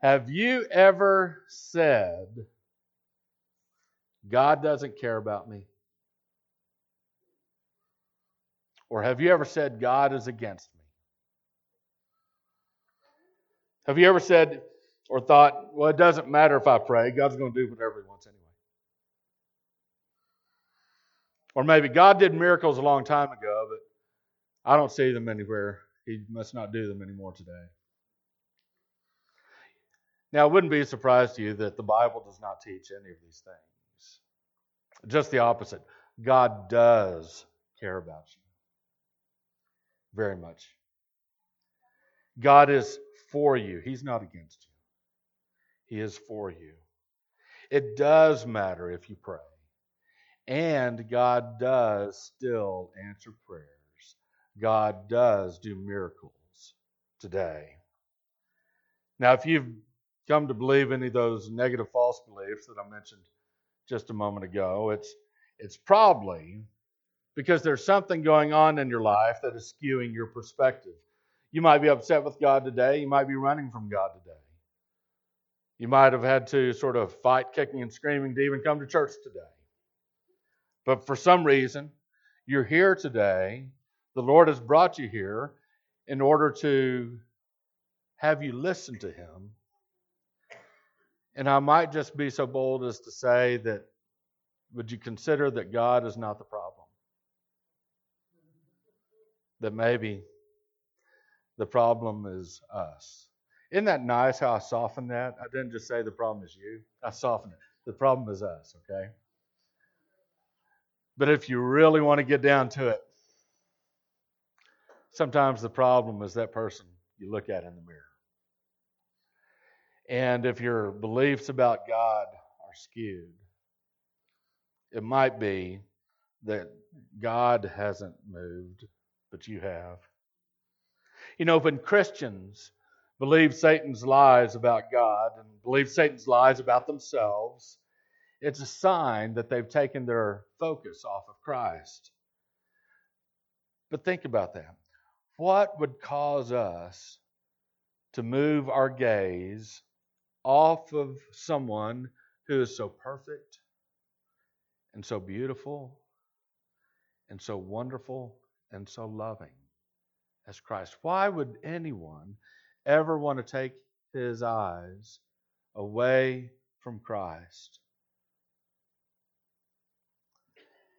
Have you ever said, God doesn't care about me? Or have you ever said, God is against me? Have you ever said or thought, well, it doesn't matter if I pray, God's going to do whatever He wants anyway? Or maybe God did miracles a long time ago, but I don't see them anywhere. He must not do them anymore today. Now, it wouldn't be a surprise to you that the Bible does not teach any of these things. Just the opposite. God does care about you very much. God is for you, He's not against you. He is for you. It does matter if you pray. And God does still answer prayers. God does do miracles today. Now, if you've come to believe any of those negative false beliefs that I mentioned just a moment ago, it's it's probably because there's something going on in your life that is skewing your perspective. You might be upset with God today, you might be running from God today. You might have had to sort of fight kicking and screaming to even come to church today. But for some reason, you're here today. The Lord has brought you here in order to have you listen to Him and I might just be so bold as to say that would you consider that God is not the problem? That maybe the problem is us. Isn't that nice how I softened that? I didn't just say the problem is you, I softened it. The problem is us, okay? But if you really want to get down to it, sometimes the problem is that person you look at in the mirror. And if your beliefs about God are skewed, it might be that God hasn't moved, but you have. You know, when Christians believe Satan's lies about God and believe Satan's lies about themselves, it's a sign that they've taken their focus off of Christ. But think about that. What would cause us to move our gaze off of someone who is so perfect and so beautiful and so wonderful and so loving as Christ. Why would anyone ever want to take his eyes away from Christ?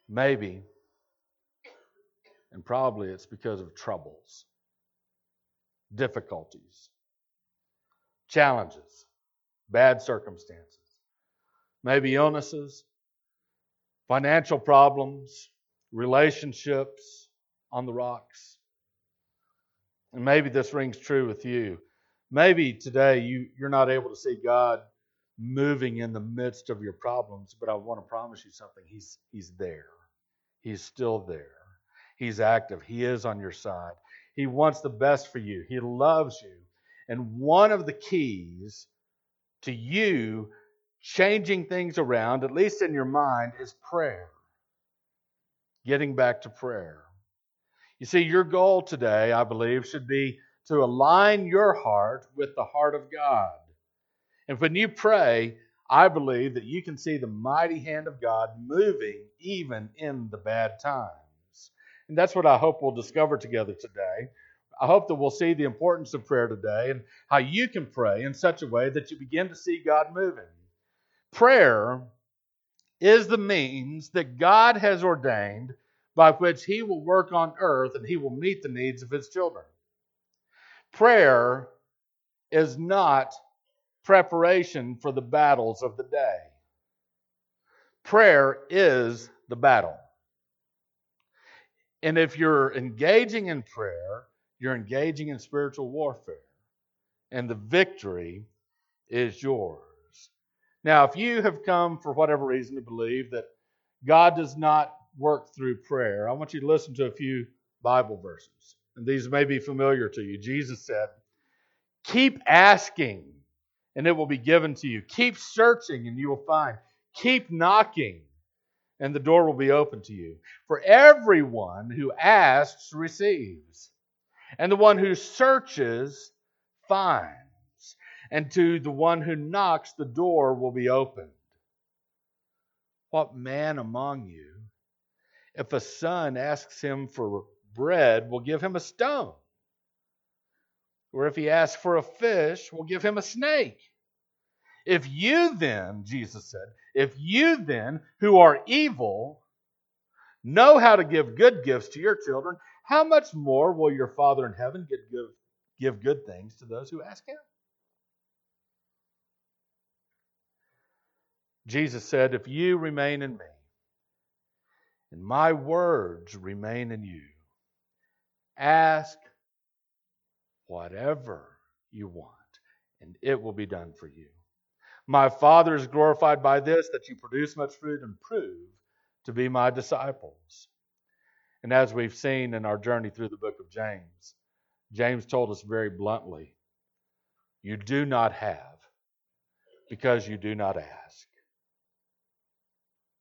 Maybe, and probably it's because of troubles, difficulties, challenges bad circumstances, maybe illnesses, financial problems, relationships on the rocks. And maybe this rings true with you. Maybe today you, you're not able to see God moving in the midst of your problems, but I want to promise you something. He's, he's there. He's still there. He's active. He is on your side. He wants the best for you. He loves you. And one of the keys to you changing things around, at least in your mind, is prayer. Getting back to prayer. You see, your goal today, I believe, should be to align your heart with the heart of God. And when you pray, I believe that you can see the mighty hand of God moving even in the bad times. And that's what I hope we'll discover together today. I hope that we'll see the importance of prayer today and how you can pray in such a way that you begin to see God moving. Prayer is the means that God has ordained by which He will work on earth and He will meet the needs of His children. Prayer is not preparation for the battles of the day. Prayer is the battle. And if you're engaging in prayer, you're engaging in spiritual warfare, and the victory is yours. Now, if you have come for whatever reason to believe that God does not work through prayer, I want you to listen to a few Bible verses. And these may be familiar to you. Jesus said, Keep asking, and it will be given to you. Keep searching, and you will find. Keep knocking, and the door will be open to you. For everyone who asks receives and the one who searches finds, and to the one who knocks, the door will be opened. What man among you, if a son asks him for bread, will give him a stone? Or if he asks for a fish, will give him a snake? If you then, Jesus said, if you then, who are evil, know how to give good gifts to your children, how much more will your Father in heaven give, give good things to those who ask him? Jesus said, If you remain in me, and my words remain in you, ask whatever you want, and it will be done for you. My Father is glorified by this, that you produce much fruit and prove to be my disciples. And as we've seen in our journey through the book of James, James told us very bluntly you do not have because you do not ask.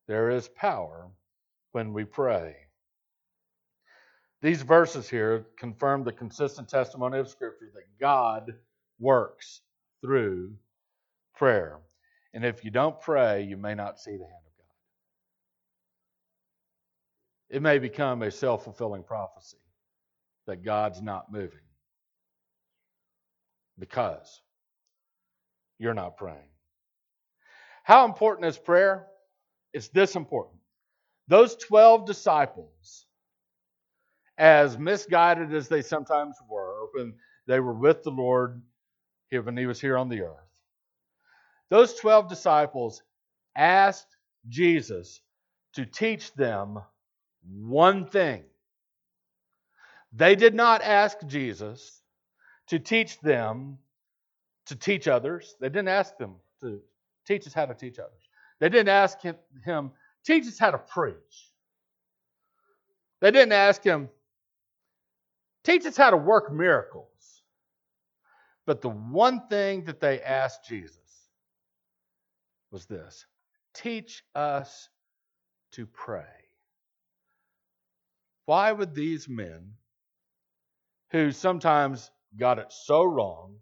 There is power when we pray. These verses here confirm the consistent testimony of Scripture that God works through prayer. And if you don't pray, you may not see the hand of God. It may become a self fulfilling prophecy that God's not moving because you're not praying. How important is prayer? It's this important. Those 12 disciples, as misguided as they sometimes were when they were with the Lord when he was here on the earth, those 12 disciples asked Jesus to teach them one thing. They did not ask Jesus to teach them to teach others. They didn't ask them to teach us how to teach others. They didn't ask him, him teach us how to preach. They didn't ask him, teach us how to work miracles. But the one thing that they asked Jesus was this teach us to pray. Why would these men, who sometimes got it so wrong,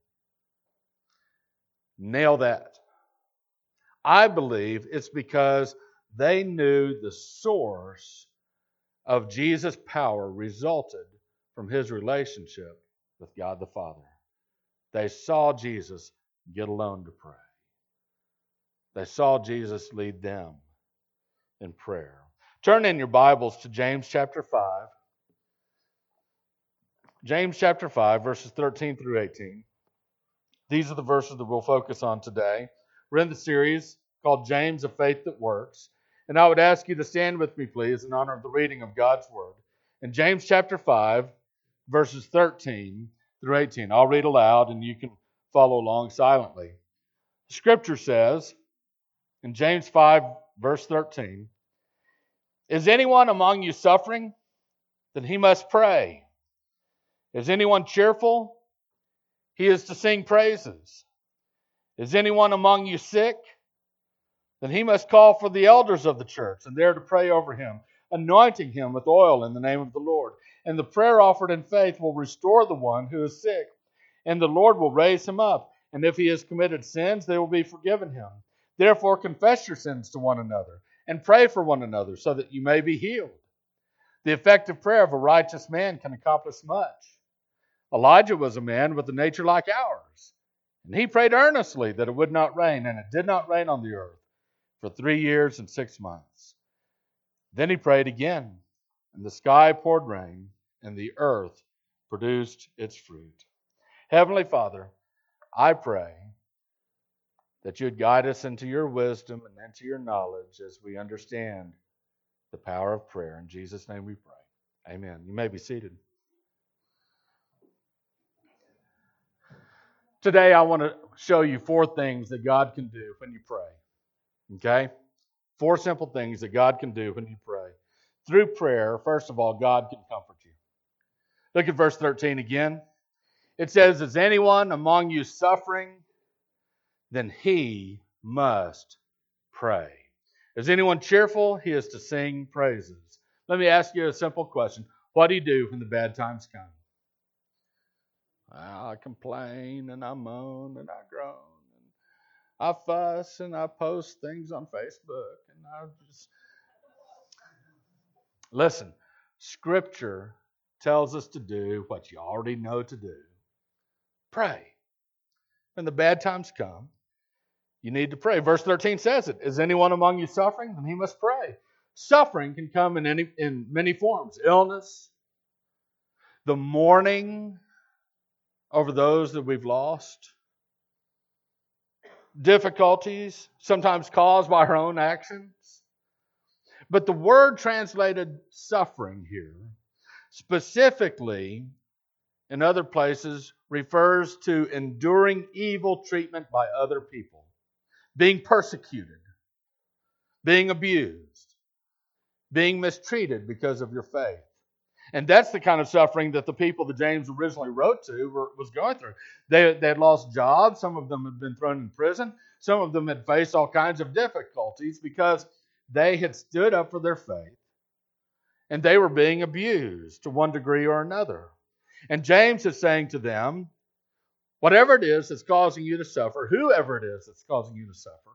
nail that? I believe it's because they knew the source of Jesus' power resulted from his relationship with God the Father. They saw Jesus get alone to pray. They saw Jesus lead them in prayer. Turn in your Bibles to James chapter 5. James chapter 5, verses 13 through 18. These are the verses that we'll focus on today. We're in the series called James, a Faith That Works. And I would ask you to stand with me, please, in honor of the reading of God's Word. In James chapter 5, verses 13 through 18. I'll read aloud and you can follow along silently. Scripture says in James 5, verse 13 Is anyone among you suffering? Then he must pray. Is anyone cheerful? He is to sing praises. Is anyone among you sick? Then he must call for the elders of the church, and they're to pray over him, anointing him with oil in the name of the Lord. And the prayer offered in faith will restore the one who is sick, and the Lord will raise him up. And if he has committed sins, they will be forgiven him. Therefore, confess your sins to one another, and pray for one another, so that you may be healed. The effective prayer of a righteous man can accomplish much. Elijah was a man with a nature like ours, and he prayed earnestly that it would not rain, and it did not rain on the earth for three years and six months. Then he prayed again, and the sky poured rain, and the earth produced its fruit. Heavenly Father, I pray that you'd guide us into your wisdom and into your knowledge as we understand the power of prayer. In Jesus' name we pray. Amen. You may be seated. Today, I want to show you four things that God can do when you pray. Okay? Four simple things that God can do when you pray. Through prayer, first of all, God can comfort you. Look at verse 13 again. It says, Is anyone among you suffering? Then he must pray. Is anyone cheerful? He is to sing praises. Let me ask you a simple question What do you do when the bad times come? I complain and I moan and I groan and I fuss and I post things on Facebook and I just listen. Scripture tells us to do what you already know to do. Pray. When the bad times come, you need to pray. Verse 13 says it. Is anyone among you suffering? Then he must pray. Suffering can come in any in many forms. Illness, the mourning over those that we've lost, difficulties, sometimes caused by our own actions. But the word translated suffering here specifically in other places refers to enduring evil treatment by other people, being persecuted, being abused, being mistreated because of your faith. And that's the kind of suffering that the people that James originally wrote to were, was going through. They, they had lost jobs. Some of them had been thrown in prison. Some of them had faced all kinds of difficulties because they had stood up for their faith and they were being abused to one degree or another. And James is saying to them, whatever it is that's causing you to suffer, whoever it is that's causing you to suffer,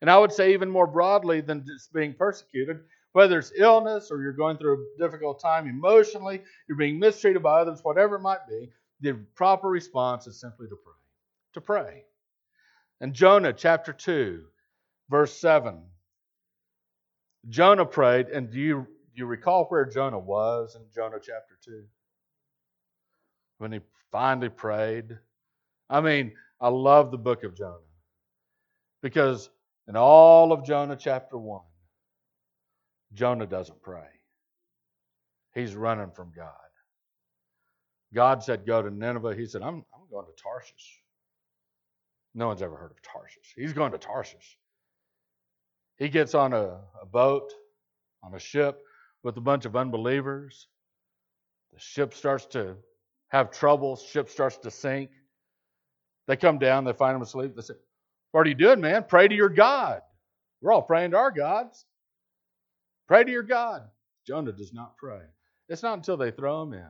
and I would say even more broadly than just being persecuted, whether it's illness or you're going through a difficult time emotionally, you're being mistreated by others, whatever it might be, the proper response is simply to pray. To pray. And Jonah chapter 2, verse 7. Jonah prayed, and do you, do you recall where Jonah was in Jonah chapter 2? When he finally prayed. I mean, I love the book of Jonah because in all of Jonah chapter 1, Jonah doesn't pray. He's running from God. God said, Go to Nineveh. He said, I'm, I'm going to Tarshish. No one's ever heard of Tarshish. He's going to Tarshish. He gets on a, a boat, on a ship with a bunch of unbelievers. The ship starts to have trouble, ship starts to sink. They come down, they find him asleep. They say, What are you doing, man? Pray to your God. We're all praying to our gods. Pray to your God. Jonah does not pray. It's not until they throw him in,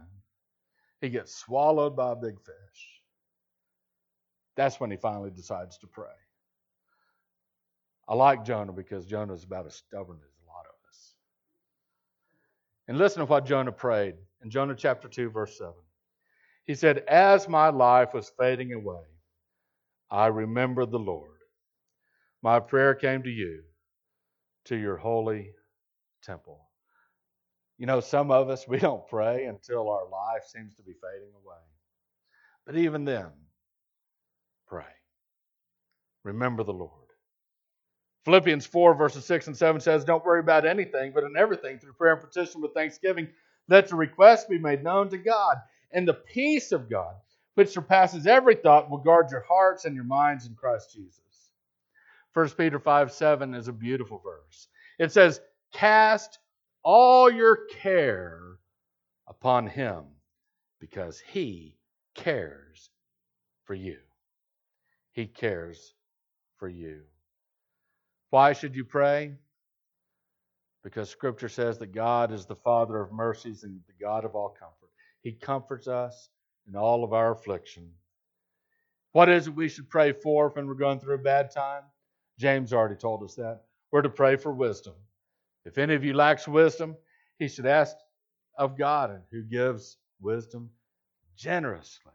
he gets swallowed by a big fish. That's when he finally decides to pray. I like Jonah because Jonah is about as stubborn as a lot of us. And listen to what Jonah prayed in Jonah chapter 2, verse 7. He said, As my life was fading away, I remembered the Lord. My prayer came to you, to your holy temple. You know, some of us, we don't pray until our life seems to be fading away. But even then, pray. Remember the Lord. Philippians 4, verses 6 and 7 says, Don't worry about anything, but in everything, through prayer and petition with thanksgiving, let your requests be made known to God. And the peace of God, which surpasses every thought, will guard your hearts and your minds in Christ Jesus. 1 Peter 5 7 is a beautiful verse. It says, Cast all your care upon him because he cares for you. He cares for you. Why should you pray? Because Scripture says that God is the Father of mercies and the God of all comfort. He comforts us in all of our affliction. What is it we should pray for when we're going through a bad time? James already told us that. We're to pray for wisdom. If any of you lacks wisdom, he should ask of God, who gives wisdom generously.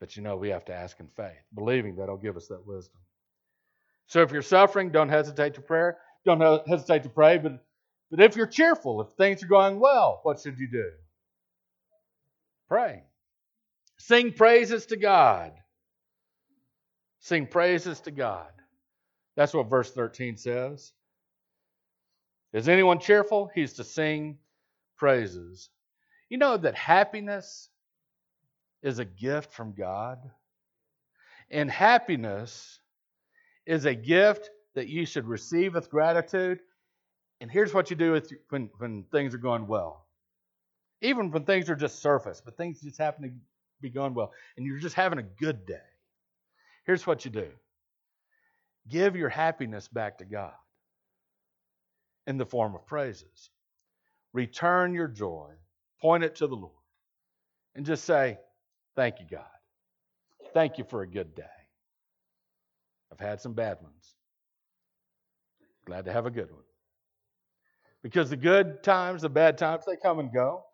But you know, we have to ask in faith, believing that He'll give us that wisdom. So if you're suffering, don't hesitate to pray. Don't hesitate to pray. But, but if you're cheerful, if things are going well, what should you do? Pray. Sing praises to God. Sing praises to God. That's what verse 13 says. Is anyone cheerful? He's to sing praises. You know that happiness is a gift from God? And happiness is a gift that you should receive with gratitude. And here's what you do with, when, when things are going well. Even when things are just surface, but things just happen to be going well, and you're just having a good day. Here's what you do give your happiness back to God in the form of praises. Return your joy, point it to the Lord, and just say, Thank you, God. Thank you for a good day. I've had some bad ones. Glad to have a good one. Because the good times, the bad times, they come and go.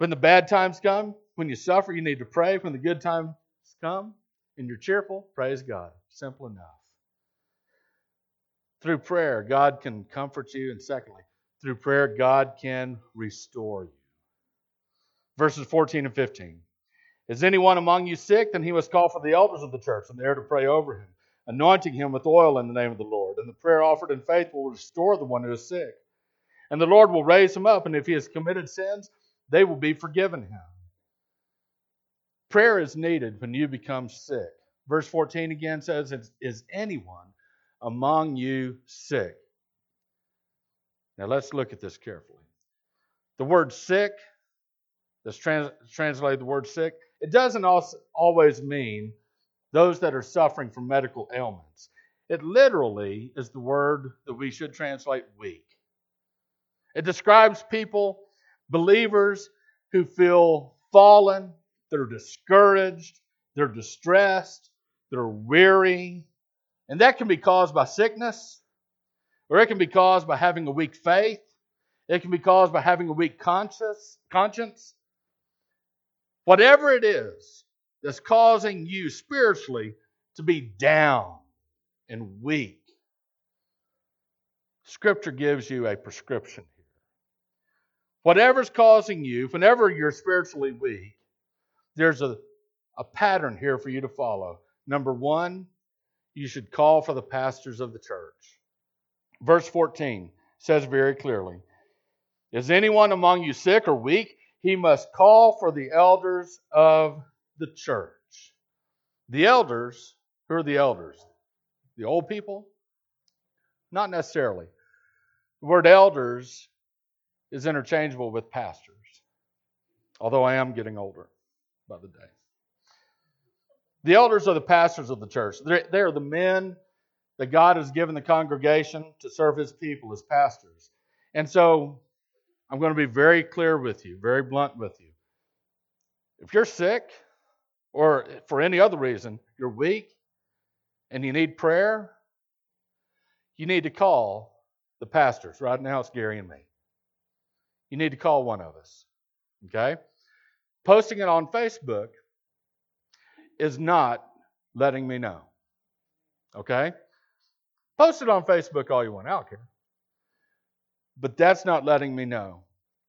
When the bad times come, when you suffer, you need to pray. When the good times come and you're cheerful, praise God. Simple enough. Through prayer, God can comfort you. And secondly, through prayer, God can restore you. Verses 14 and 15. Is anyone among you sick? Then he must call for the elders of the church, and they are to pray over him, anointing him with oil in the name of the Lord. And the prayer offered in faith will restore the one who is sick. And the Lord will raise him up, and if he has committed sins, they will be forgiven him. Prayer is needed when you become sick. Verse 14 again says, Is anyone among you sick? Now let's look at this carefully. The word sick, that's trans- translated the word sick, it doesn't always mean those that are suffering from medical ailments. It literally is the word that we should translate weak. It describes people, believers, who feel fallen, they're discouraged, they're distressed, they're weary. And that can be caused by sickness, or it can be caused by having a weak faith, it can be caused by having a weak conscience, conscience. Whatever it is that's causing you spiritually to be down and weak, Scripture gives you a prescription. Whatever's causing you, whenever you're spiritually weak, there's a, a pattern here for you to follow. Number one, you should call for the pastors of the church. Verse 14 says very clearly Is anyone among you sick or weak? He must call for the elders of the church. The elders, who are the elders? The old people? Not necessarily. The word elders is interchangeable with pastors, although I am getting older by the day. The elders are the pastors of the church. They're, they are the men that God has given the congregation to serve his people as pastors. And so I'm going to be very clear with you, very blunt with you. If you're sick, or for any other reason, you're weak, and you need prayer, you need to call the pastors. Right now, it's Gary and me. You need to call one of us. Okay? Posting it on Facebook is not letting me know. Okay? Post it on Facebook all you want. I don't care. But that's not letting me know.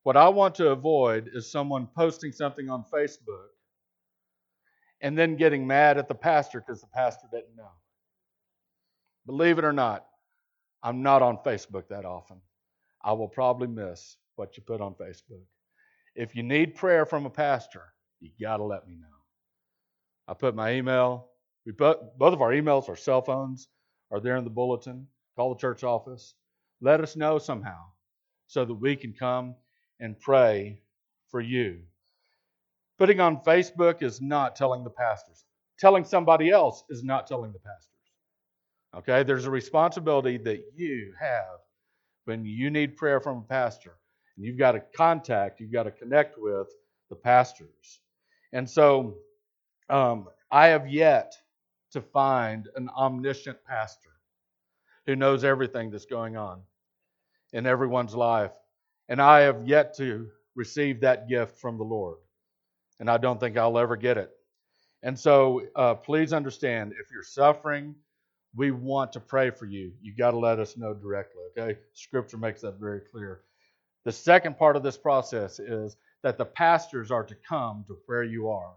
What I want to avoid is someone posting something on Facebook and then getting mad at the pastor because the pastor didn't know. Believe it or not, I'm not on Facebook that often. I will probably miss what you put on Facebook. If you need prayer from a pastor, you got to let me know. I put my email. We put both of our emails, our cell phones, are there in the bulletin. Call the church office. Let us know somehow so that we can come and pray for you. Putting on Facebook is not telling the pastors. Telling somebody else is not telling the pastors. Okay? There's a responsibility that you have when you need prayer from a pastor. And you've got to contact, you've got to connect with the pastors. And so um, I have yet to find an omniscient pastor who knows everything that's going on in everyone's life. And I have yet to receive that gift from the Lord. And I don't think I'll ever get it. And so uh, please understand if you're suffering, we want to pray for you. You've got to let us know directly, okay? Scripture makes that very clear. The second part of this process is that the pastors are to come to where you are.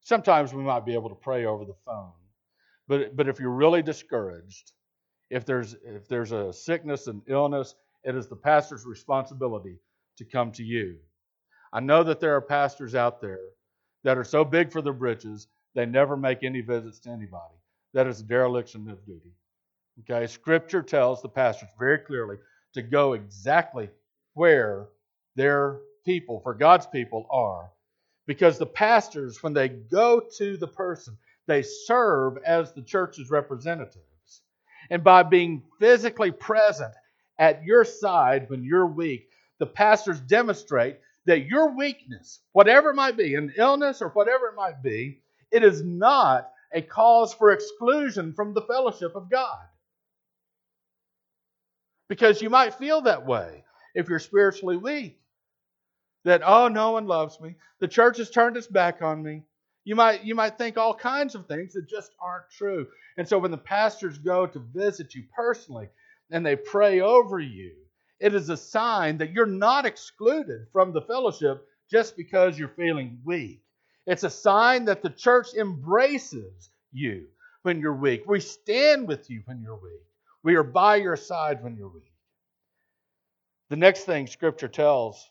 Sometimes we might be able to pray over the phone. But, but if you're really discouraged, if there's, if there's a sickness and illness, it is the pastor's responsibility to come to you. I know that there are pastors out there that are so big for their britches, they never make any visits to anybody. That is a dereliction of duty. Okay, Scripture tells the pastors very clearly to go exactly where their people, for God's people, are because the pastors, when they go to the person, they serve as the church's representatives. And by being physically present at your side when you're weak, the pastors demonstrate that your weakness, whatever it might be, an illness or whatever it might be, it is not a cause for exclusion from the fellowship of God. Because you might feel that way if you're spiritually weak. That, oh, no one loves me. The church has turned its back on me. You might, you might think all kinds of things that just aren't true. And so when the pastors go to visit you personally and they pray over you, it is a sign that you're not excluded from the fellowship just because you're feeling weak. It's a sign that the church embraces you when you're weak. We stand with you when you're weak. We are by your side when you're weak. The next thing Scripture tells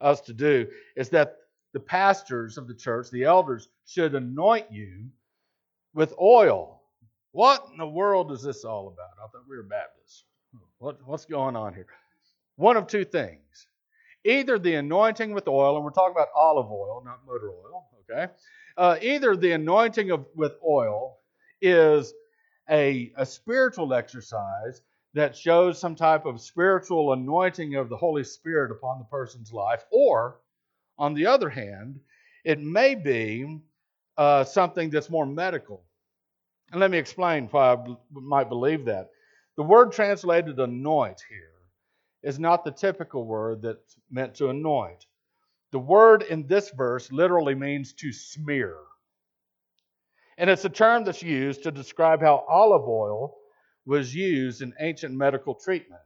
us to do is that the pastors of the church, the elders, should anoint you with oil. What in the world is this all about? I thought we were Baptists. What, what's going on here? One of two things. Either the anointing with oil, and we're talking about olive oil, not motor oil, okay? Uh, either the anointing of, with oil is a, a spiritual exercise that shows some type of spiritual anointing of the Holy Spirit upon the person's life, or, on the other hand, it may be uh, something that's more medical. And let me explain why I b- might believe that. The word translated anoint here is not the typical word that's meant to anoint. The word in this verse literally means to smear. And it's a term that's used to describe how olive oil was used in ancient medical treatment.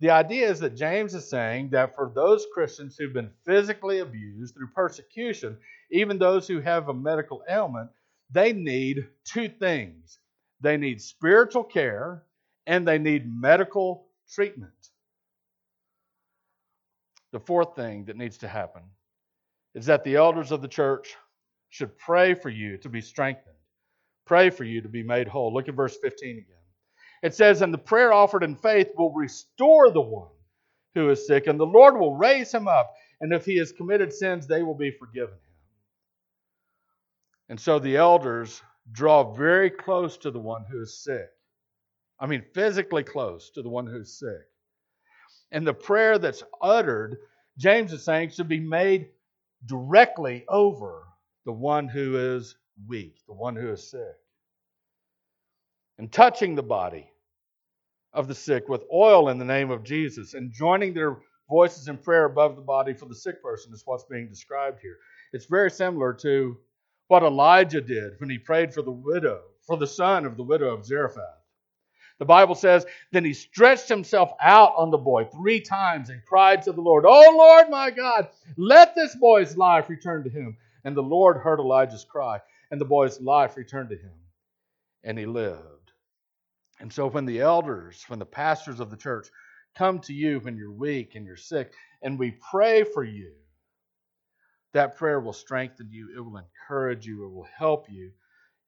The idea is that James is saying that for those Christians who've been physically abused through persecution, even those who have a medical ailment, they need two things they need spiritual care and they need medical treatment. The fourth thing that needs to happen is that the elders of the church should pray for you to be strengthened, pray for you to be made whole. Look at verse 15 again. It says, And the prayer offered in faith will restore the one who is sick, and the Lord will raise him up. And if he has committed sins, they will be forgiven him. And so the elders draw very close to the one who is sick. I mean, physically close to the one who's sick. And the prayer that's uttered, James is saying, should be made directly over the one who is weak, the one who is sick. And touching the body of the sick with oil in the name of Jesus and joining their voices in prayer above the body for the sick person is what's being described here. It's very similar to what Elijah did when he prayed for the widow, for the son of the widow of Zarephath. The Bible says, Then he stretched himself out on the boy three times and cried to the Lord, Oh Lord my God, let this boy's life return to him. And the Lord heard Elijah's cry, and the boy's life returned to him, and he lived. And so when the elders, when the pastors of the church come to you when you're weak and you're sick, and we pray for you, that prayer will strengthen you, it will encourage you, it will help you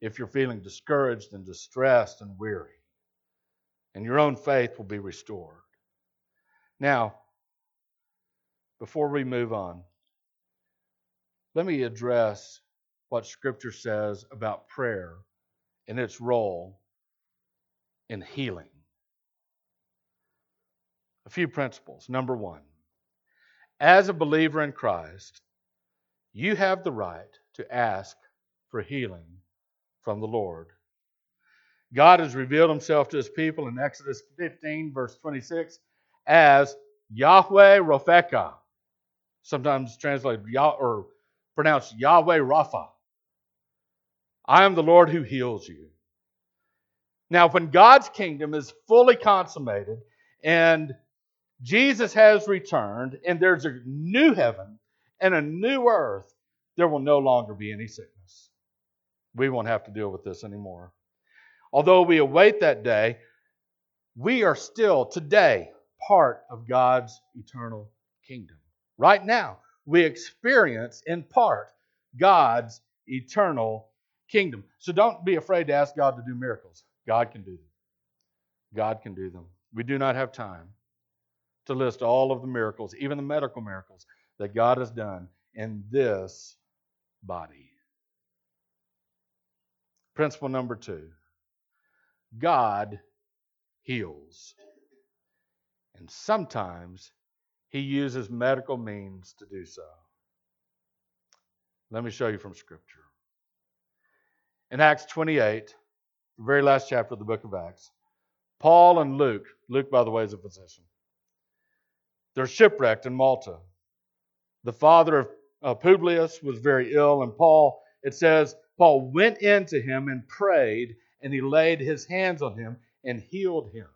if you're feeling discouraged and distressed and weary and your own faith will be restored. Now, before we move on, let me address what Scripture says about prayer and its role in healing. A few principles. Number one, as a believer in Christ, you have the right to ask for healing from the Lord. God has revealed himself to his people in Exodus 15, verse 26, as Yahweh Ropheka, sometimes translated or pronounced Yahweh Rapha. I am the Lord who heals you. Now, when God's kingdom is fully consummated and Jesus has returned and there's a new heaven and a new earth, there will no longer be any sickness. We won't have to deal with this anymore. Although we await that day, we are still today part of God's eternal kingdom. Right now, we experience in part God's eternal kingdom. So don't be afraid to ask God to do miracles. God can do them. God can do them. We do not have time to list all of the miracles, even the medical miracles, that God has done in this body. Principle number two God heals. And sometimes he uses medical means to do so. Let me show you from Scripture. In Acts 28, the very last chapter of the book of Acts, Paul and Luke, Luke, by the way, is a physician, they're shipwrecked in Malta. The father of uh, Publius was very ill, and Paul, it says, Paul went into him and prayed, and he laid his hands on him and healed him.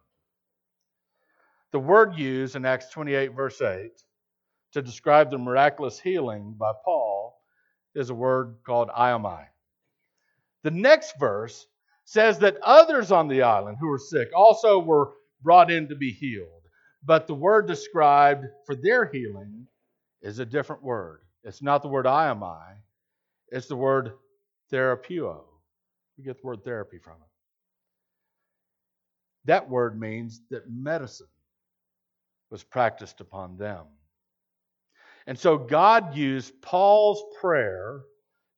The word used in Acts 28, verse 8, to describe the miraculous healing by Paul is a word called iomai. The next verse says that others on the island who were sick also were brought in to be healed. But the word described for their healing is a different word. It's not the word iomai, it's the word therapeuo. We get the word therapy from it. That word means that medicine was practiced upon them. And so God used Paul's prayer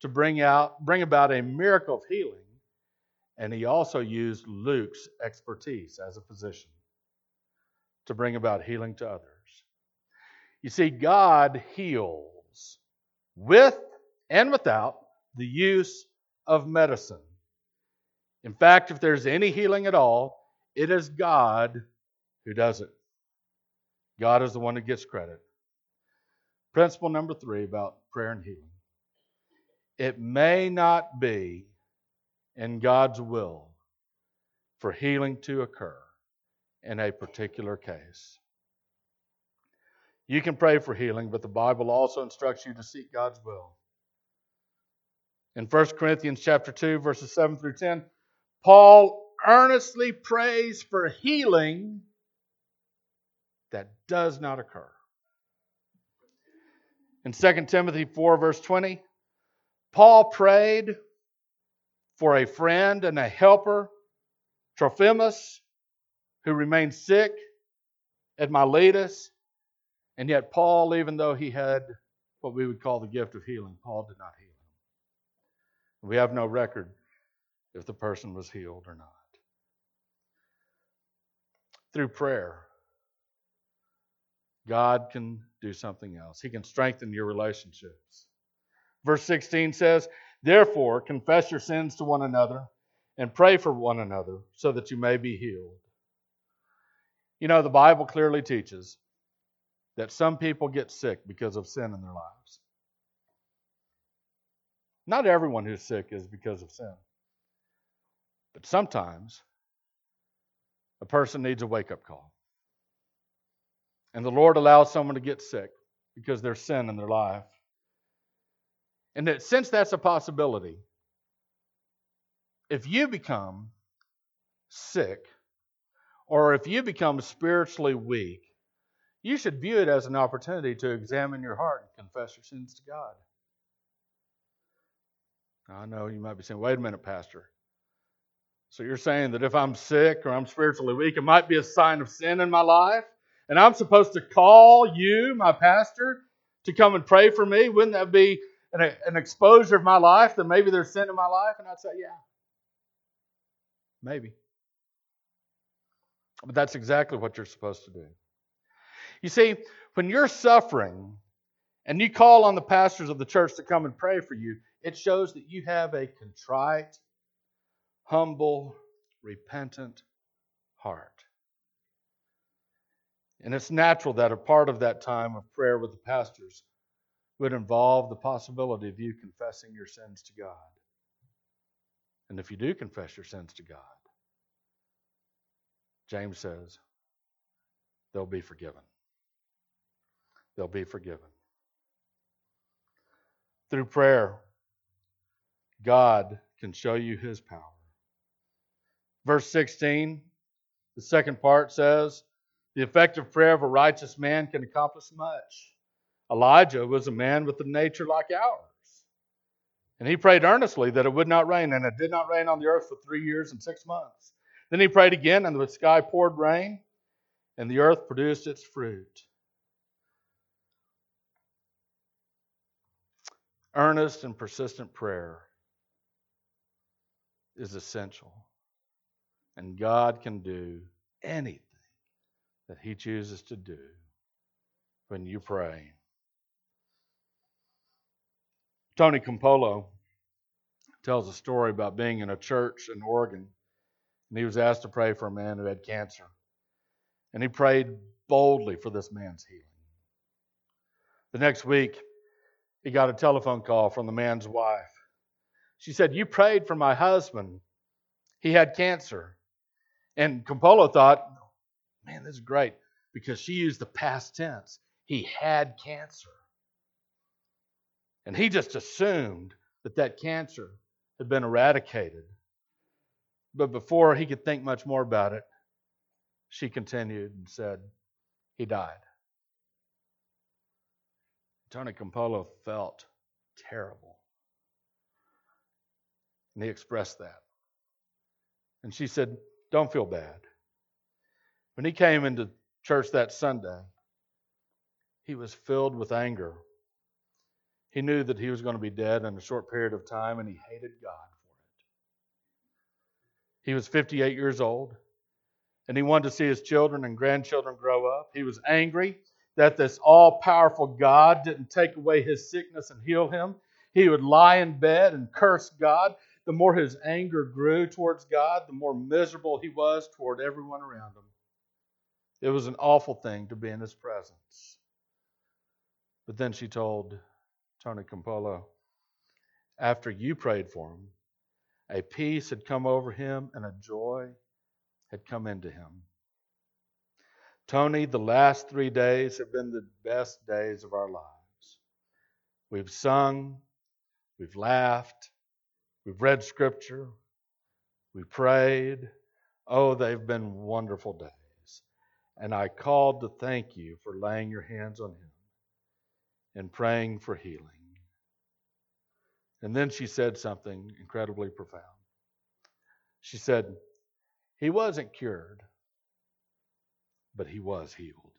to bring out bring about a miracle of healing, and he also used Luke's expertise as a physician to bring about healing to others. You see, God heals with and without the use of medicine. In fact, if there's any healing at all, it is God who does it. God is the one who gets credit. Principle number three about prayer and healing it may not be in God's will for healing to occur in a particular case. You can pray for healing, but the Bible also instructs you to seek God's will. In 1 Corinthians chapter 2 verses 7 through 10, Paul earnestly prays for healing that does not occur. In 2 Timothy 4 verse 20, Paul prayed for a friend and a helper, Trophimus, who remained sick at Miletus. And yet, Paul, even though he had what we would call the gift of healing, Paul did not heal him. We have no record if the person was healed or not. Through prayer, God can do something else. He can strengthen your relationships. Verse 16 says, Therefore, confess your sins to one another and pray for one another so that you may be healed. You know, the Bible clearly teaches that some people get sick because of sin in their lives. Not everyone who's sick is because of sin. But sometimes a person needs a wake up call. And the Lord allows someone to get sick because there's sin in their life. And that since that's a possibility, if you become sick or if you become spiritually weak, you should view it as an opportunity to examine your heart and confess your sins to God. I know you might be saying, wait a minute, Pastor. So you're saying that if I'm sick or I'm spiritually weak, it might be a sign of sin in my life? And I'm supposed to call you, my pastor, to come and pray for me? Wouldn't that be an, an exposure of my life that maybe there's sin in my life? And I'd say, yeah, maybe. But that's exactly what you're supposed to do. You see, when you're suffering and you call on the pastors of the church to come and pray for you, it shows that you have a contrite, humble, repentant heart. And it's natural that a part of that time of prayer with the pastors would involve the possibility of you confessing your sins to God. And if you do confess your sins to God, James says, they'll be forgiven. They'll be forgiven. Through prayer, God can show you his power. Verse 16, the second part says, The effective prayer of a righteous man can accomplish much. Elijah was a man with a nature like ours. And he prayed earnestly that it would not rain, and it did not rain on the earth for three years and six months. Then he prayed again, and the sky poured rain, and the earth produced its fruit. Earnest and persistent prayer is essential. And God can do anything that He chooses to do when you pray. Tony Campolo tells a story about being in a church in Oregon, and he was asked to pray for a man who had cancer. And he prayed boldly for this man's healing. The next week, he got a telephone call from the man's wife. She said, You prayed for my husband. He had cancer. And Campolo thought, Man, this is great because she used the past tense. He had cancer. And he just assumed that that cancer had been eradicated. But before he could think much more about it, she continued and said, He died. Tony Campolo felt terrible. And he expressed that. And she said, Don't feel bad. When he came into church that Sunday, he was filled with anger. He knew that he was going to be dead in a short period of time, and he hated God for it. He was 58 years old, and he wanted to see his children and grandchildren grow up. He was angry that this all powerful God didn't take away his sickness and heal him. He would lie in bed and curse God. The more his anger grew towards God, the more miserable he was toward everyone around him. It was an awful thing to be in his presence. But then she told Tony Campolo, after you prayed for him, a peace had come over him and a joy had come into him. Tony, the last three days have been the best days of our lives. We've sung, we've laughed, we've read scripture, we prayed. Oh, they've been wonderful days. And I called to thank you for laying your hands on him and praying for healing. And then she said something incredibly profound. She said, He wasn't cured, but he was healed.